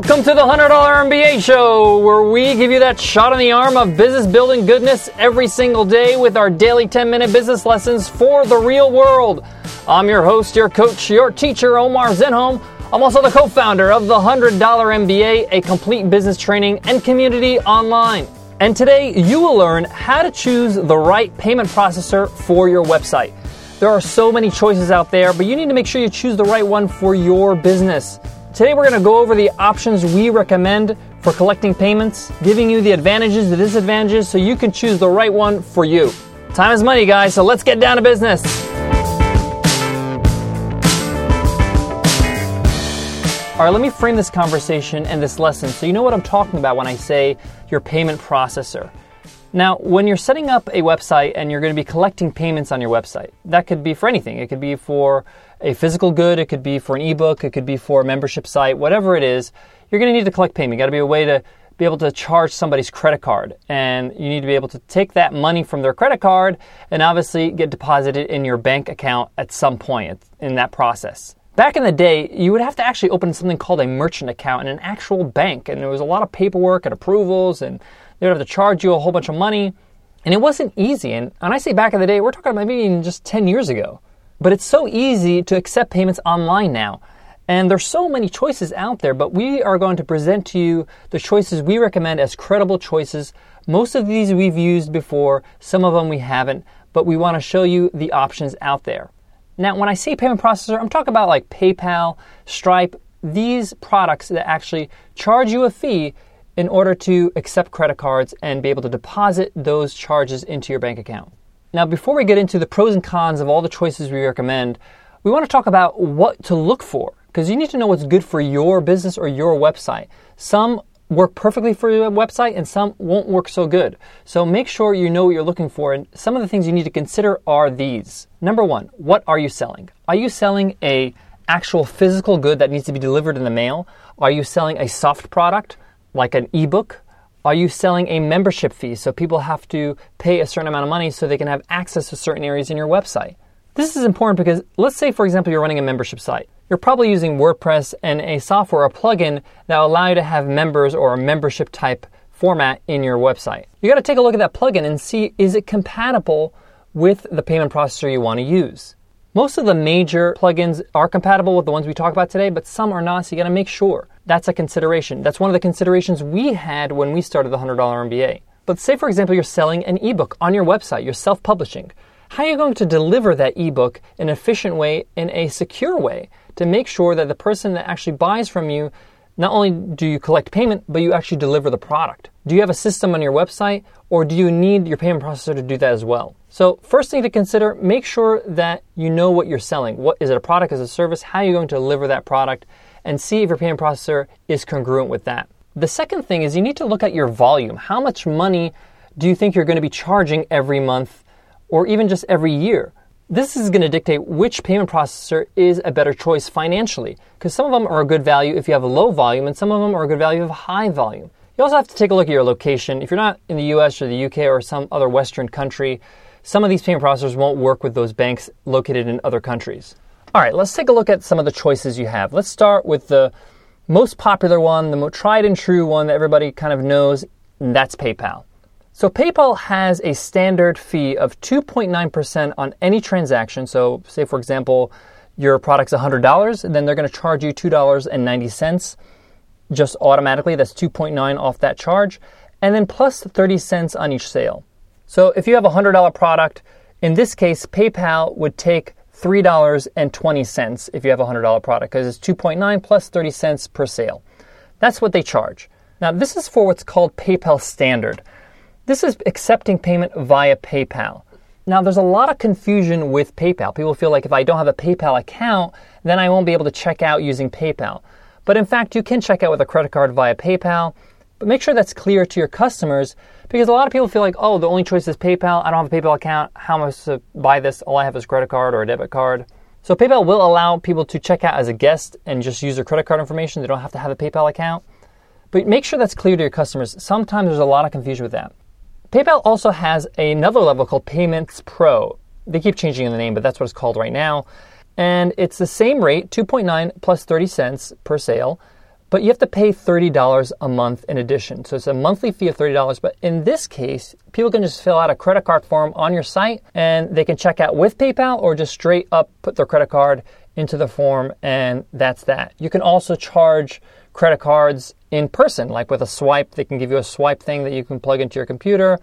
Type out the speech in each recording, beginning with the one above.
Welcome to the $100 MBA show, where we give you that shot in the arm of business building goodness every single day with our daily 10 minute business lessons for the real world. I'm your host, your coach, your teacher, Omar Zenhom. I'm also the co founder of the $100 MBA, a complete business training and community online. And today you will learn how to choose the right payment processor for your website. There are so many choices out there, but you need to make sure you choose the right one for your business. Today we're going to go over the options we recommend for collecting payments, giving you the advantages, the disadvantages, so you can choose the right one for you. Time is money, guys, so let's get down to business. All right, let me frame this conversation and this lesson so you know what I'm talking about when I say your payment processor. Now, when you're setting up a website and you're going to be collecting payments on your website, that could be for anything. It could be for a physical good, it could be for an ebook, it could be for a membership site, whatever it is, you're going to need to collect payment. You got to be a way to be able to charge somebody's credit card. And you need to be able to take that money from their credit card and obviously get deposited in your bank account at some point in that process. Back in the day, you would have to actually open something called a merchant account in an actual bank, and there was a lot of paperwork and approvals and they would have to charge you a whole bunch of money. And it wasn't easy. And when I say back in the day, we're talking about maybe even just 10 years ago. But it's so easy to accept payments online now. And there's so many choices out there, but we are going to present to you the choices we recommend as credible choices. Most of these we've used before, some of them we haven't, but we want to show you the options out there. Now, when I say payment processor, I'm talking about like PayPal, Stripe, these products that actually charge you a fee in order to accept credit cards and be able to deposit those charges into your bank account. Now, before we get into the pros and cons of all the choices we recommend, we want to talk about what to look for because you need to know what's good for your business or your website. Some work perfectly for your website and some won't work so good. So make sure you know what you're looking for. And some of the things you need to consider are these. Number one, what are you selling? Are you selling a actual physical good that needs to be delivered in the mail? Are you selling a soft product? like an ebook? Are you selling a membership fee so people have to pay a certain amount of money so they can have access to certain areas in your website? This is important because let's say, for example, you're running a membership site. You're probably using WordPress and a software or plugin that will allow you to have members or a membership type format in your website. You got to take a look at that plugin and see is it compatible with the payment processor you want to use. Most of the major plugins are compatible with the ones we talk about today, but some are not, so you got to make sure. That's a consideration. That's one of the considerations we had when we started the $100 MBA. But say, for example, you're selling an ebook on your website, you're self publishing. How are you going to deliver that ebook in an efficient way, in a secure way, to make sure that the person that actually buys from you, not only do you collect payment, but you actually deliver the product? Do you have a system on your website, or do you need your payment processor to do that as well? So, first thing to consider, make sure that you know what you're selling. What is it a product, is it a service? How are you going to deliver that product? And see if your payment processor is congruent with that. The second thing is you need to look at your volume. How much money do you think you're going to be charging every month or even just every year? This is going to dictate which payment processor is a better choice financially because some of them are a good value if you have a low volume and some of them are a good value if you have a high volume. You also have to take a look at your location. If you're not in the US or the UK or some other Western country, some of these payment processors won't work with those banks located in other countries. All right, let's take a look at some of the choices you have. Let's start with the most popular one, the most tried and true one that everybody kind of knows, and that's PayPal. So PayPal has a standard fee of 2.9% on any transaction. So say for example, your product's $100, then they're going to charge you $2.90 just automatically. That's 2.9 off that charge, and then plus 30 cents on each sale. So if you have a $100 product, in this case PayPal would take $3.20 if you have a $100 product because it's 2.9 plus 30 cents per sale. That's what they charge. Now, this is for what's called PayPal Standard. This is accepting payment via PayPal. Now, there's a lot of confusion with PayPal. People feel like if I don't have a PayPal account, then I won't be able to check out using PayPal. But in fact, you can check out with a credit card via PayPal. But make sure that's clear to your customers because a lot of people feel like, oh, the only choice is PayPal. I don't have a PayPal account. How am I supposed to buy this? All I have is a credit card or a debit card. So PayPal will allow people to check out as a guest and just use their credit card information. They don't have to have a PayPal account. But make sure that's clear to your customers. Sometimes there's a lot of confusion with that. PayPal also has another level called Payments Pro. They keep changing the name, but that's what it's called right now. And it's the same rate, 2.9 plus 30 cents per sale but you have to pay $30 a month in addition. So it's a monthly fee of $30. But in this case, people can just fill out a credit card form on your site and they can check out with PayPal or just straight up put their credit card into the form and that's that. You can also charge credit cards in person, like with a swipe. They can give you a swipe thing that you can plug into your computer.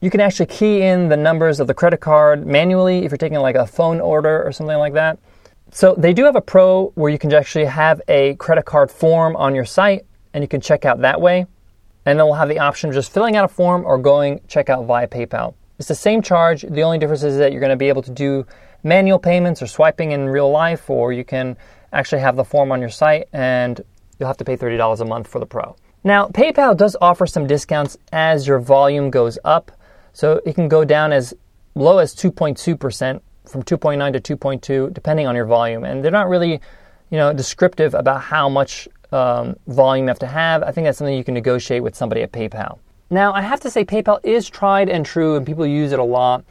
You can actually key in the numbers of the credit card manually if you're taking like a phone order or something like that. So they do have a pro where you can actually have a credit card form on your site and you can check out that way. And then we'll have the option of just filling out a form or going check out via PayPal. It's the same charge. The only difference is that you're going to be able to do manual payments or swiping in real life, or you can actually have the form on your site and you'll have to pay $30 a month for the pro. Now, PayPal does offer some discounts as your volume goes up. So it can go down as low as 2.2% from 2.9 to 2.2, depending on your volume. And they're not really, you know, descriptive about how much um, volume you have to have. I think that's something you can negotiate with somebody at PayPal. Now, I have to say, PayPal is tried and true, and people use it a lot.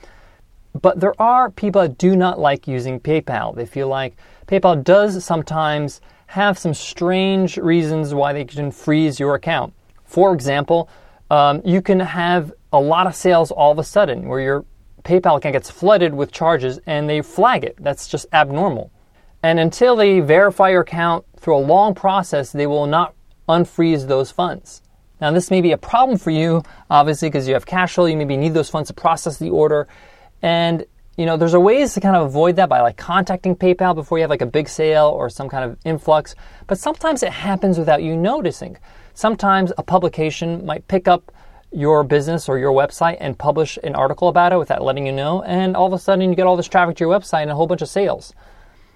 But there are people that do not like using PayPal. They feel like PayPal does sometimes have some strange reasons why they can freeze your account. For example, um, you can have a lot of sales all of a sudden where your PayPal account gets flooded with charges and they flag it. That's just abnormal. And until they verify your account through a long process, they will not unfreeze those funds. Now, this may be a problem for you, obviously, because you have cash flow. You maybe need those funds to process the order. And, you know, there's a ways to kind of avoid that by like contacting PayPal before you have like a big sale or some kind of influx. But sometimes it happens without you noticing. Sometimes a publication might pick up your business or your website and publish an article about it without letting you know, and all of a sudden you get all this traffic to your website and a whole bunch of sales.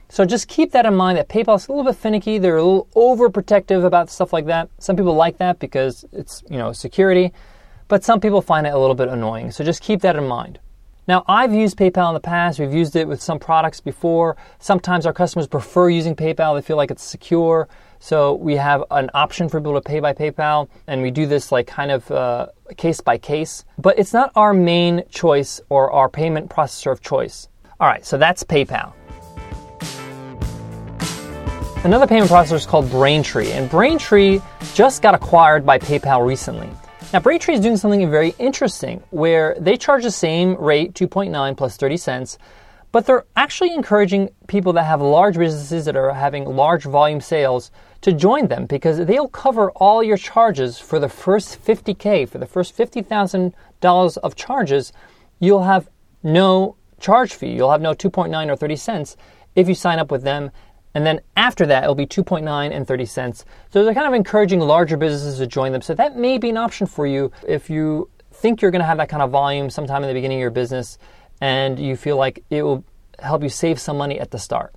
So just keep that in mind that PayPal is a little bit finicky. They're a little overprotective about stuff like that. Some people like that because it's, you know, security, but some people find it a little bit annoying. So just keep that in mind. Now, I've used PayPal in the past. We've used it with some products before. Sometimes our customers prefer using PayPal. They feel like it's secure. So we have an option for people to pay by PayPal, and we do this like kind of uh, case by case. But it's not our main choice or our payment processor of choice. All right, so that's PayPal. Another payment processor is called Braintree, and Braintree just got acquired by PayPal recently. Now, Braintree is doing something very interesting where they charge the same rate, 2.9 plus 30 cents, but they're actually encouraging people that have large businesses that are having large volume sales to join them because they'll cover all your charges for the first 50K, for the first $50,000 of charges. You'll have no charge fee. You'll have no 2.9 or 30 cents if you sign up with them. And then after that, it'll be 2.9 and 30 cents. So they're kind of encouraging larger businesses to join them. So that may be an option for you if you think you're going to have that kind of volume sometime in the beginning of your business and you feel like it will help you save some money at the start.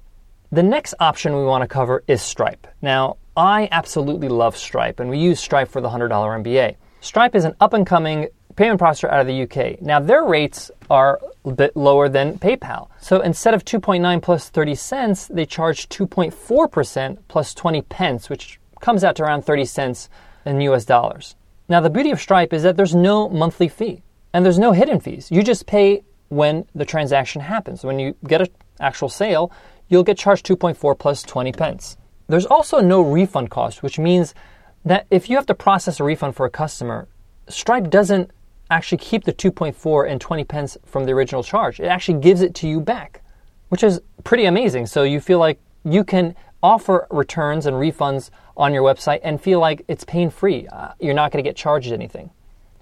The next option we want to cover is Stripe. Now, I absolutely love Stripe, and we use Stripe for the $100 MBA. Stripe is an up and coming payment processor out of the UK. Now, their rates are a bit lower than PayPal. So instead of 2.9 plus 30 cents, they charge 2.4% plus 20 pence, which comes out to around 30 cents in US dollars. Now, the beauty of Stripe is that there's no monthly fee and there's no hidden fees. You just pay when the transaction happens. When you get an actual sale, you'll get charged 2.4 plus 20 pence. There's also no refund cost, which means that if you have to process a refund for a customer, Stripe doesn't actually keep the 2.4 and 20 pence from the original charge. It actually gives it to you back, which is pretty amazing. So you feel like you can offer returns and refunds on your website and feel like it's pain free. Uh, you're not going to get charged anything.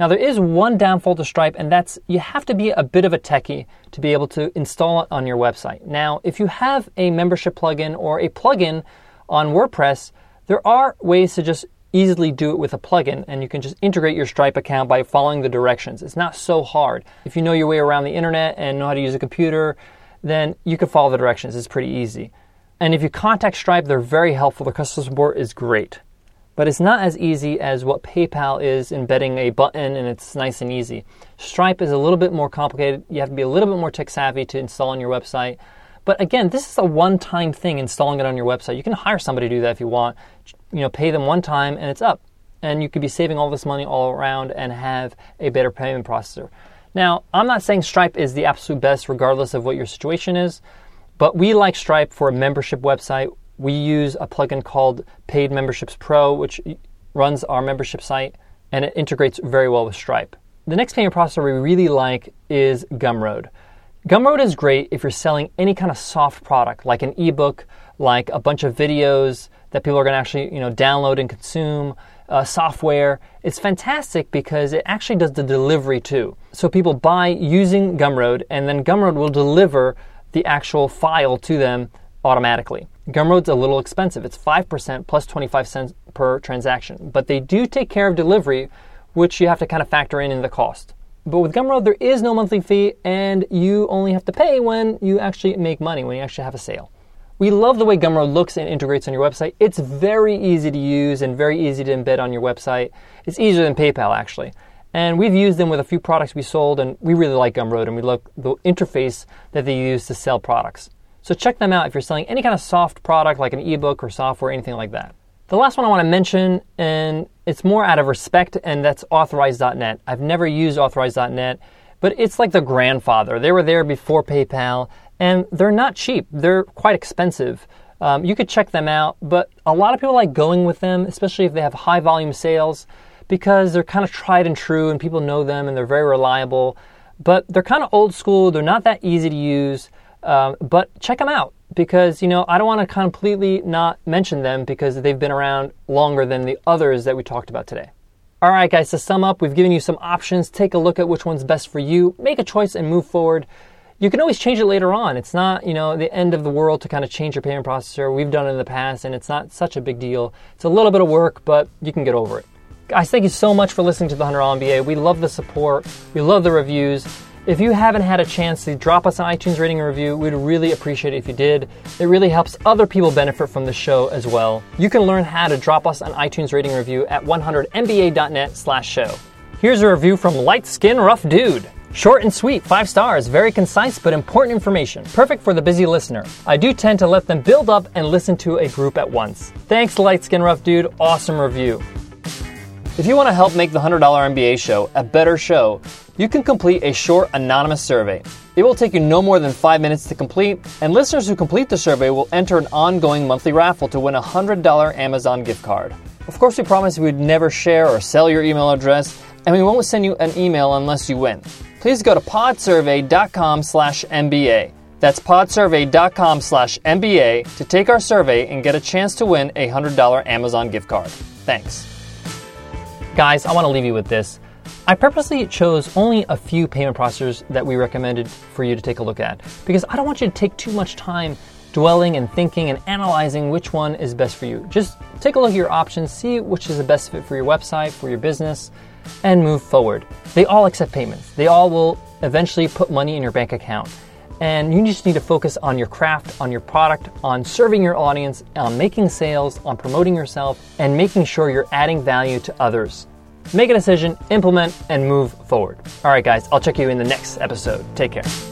Now, there is one downfall to Stripe, and that's you have to be a bit of a techie to be able to install it on your website. Now, if you have a membership plugin or a plugin on WordPress, there are ways to just easily do it with a plugin, and you can just integrate your Stripe account by following the directions. It's not so hard. If you know your way around the internet and know how to use a computer, then you can follow the directions. It's pretty easy. And if you contact Stripe, they're very helpful. Their customer support is great but it's not as easy as what PayPal is embedding a button and it's nice and easy. Stripe is a little bit more complicated. You have to be a little bit more tech savvy to install on your website. But again, this is a one-time thing installing it on your website. You can hire somebody to do that if you want. You know, pay them one time and it's up. And you could be saving all this money all around and have a better payment processor. Now, I'm not saying Stripe is the absolute best regardless of what your situation is, but we like Stripe for a membership website We use a plugin called Paid Memberships Pro, which runs our membership site and it integrates very well with Stripe. The next payment processor we really like is Gumroad. Gumroad is great if you're selling any kind of soft product, like an ebook, like a bunch of videos that people are going to actually you know download and consume, uh, software. It's fantastic because it actually does the delivery too. So people buy using Gumroad, and then Gumroad will deliver the actual file to them automatically. Gumroad's a little expensive. It's 5% plus 25 cents per transaction, but they do take care of delivery, which you have to kind of factor in in the cost. But with Gumroad, there is no monthly fee, and you only have to pay when you actually make money, when you actually have a sale. We love the way Gumroad looks and integrates on your website. It's very easy to use and very easy to embed on your website. It's easier than PayPal, actually. And we've used them with a few products we sold, and we really like Gumroad, and we love the interface that they use to sell products. So check them out if you're selling any kind of soft product like an ebook or software, anything like that. The last one I want to mention, and it's more out of respect, and that's Authorize.net. I've never used Authorize.net, but it's like the grandfather. They were there before PayPal, and they're not cheap. They're quite expensive. Um, you could check them out, but a lot of people like going with them, especially if they have high volume sales, because they're kind of tried and true and people know them and they're very reliable. But they're kind of old school, they're not that easy to use. Um, but check them out because, you know, I don't want to completely not mention them because they've been around longer than the others that we talked about today. All right, guys, to sum up, we've given you some options. Take a look at which one's best for you, make a choice, and move forward you can always change it later on. It's not, you know, the end of the world to kind of change your payment processor. We've done it in the past and it's not such a big deal. It's a little bit of work, but you can get over it. Guys, thank you so much for listening to the $100 MBA. We love the support. We love the reviews. If you haven't had a chance to drop us an iTunes rating and review, we'd really appreciate it if you did. It really helps other people benefit from the show as well. You can learn how to drop us an iTunes rating review at 100mba.net slash show. Here's a review from Light Skin Rough Dude. Short and sweet, five stars, very concise but important information. Perfect for the busy listener. I do tend to let them build up and listen to a group at once. Thanks, Light Skin Rough Dude. Awesome review. If you want to help make the $100 MBA show a better show, you can complete a short anonymous survey. It will take you no more than five minutes to complete, and listeners who complete the survey will enter an ongoing monthly raffle to win a $100 Amazon gift card. Of course, we promise we would never share or sell your email address, and we won't send you an email unless you win please go to podsurvey.com slash MBA. That's podsurvey.com slash MBA to take our survey and get a chance to win a $100 Amazon gift card. Thanks. Guys, I want to leave you with this. I purposely chose only a few payment processors that we recommended for you to take a look at because I don't want you to take too much time dwelling and thinking and analyzing which one is best for you. Just take a look at your options, see which is the best fit for your website, for your business, and move forward. They all accept payments. They all will eventually put money in your bank account. And you just need to focus on your craft, on your product, on serving your audience, on making sales, on promoting yourself, and making sure you're adding value to others. Make a decision, implement, and move forward. All right, guys, I'll check you in the next episode. Take care.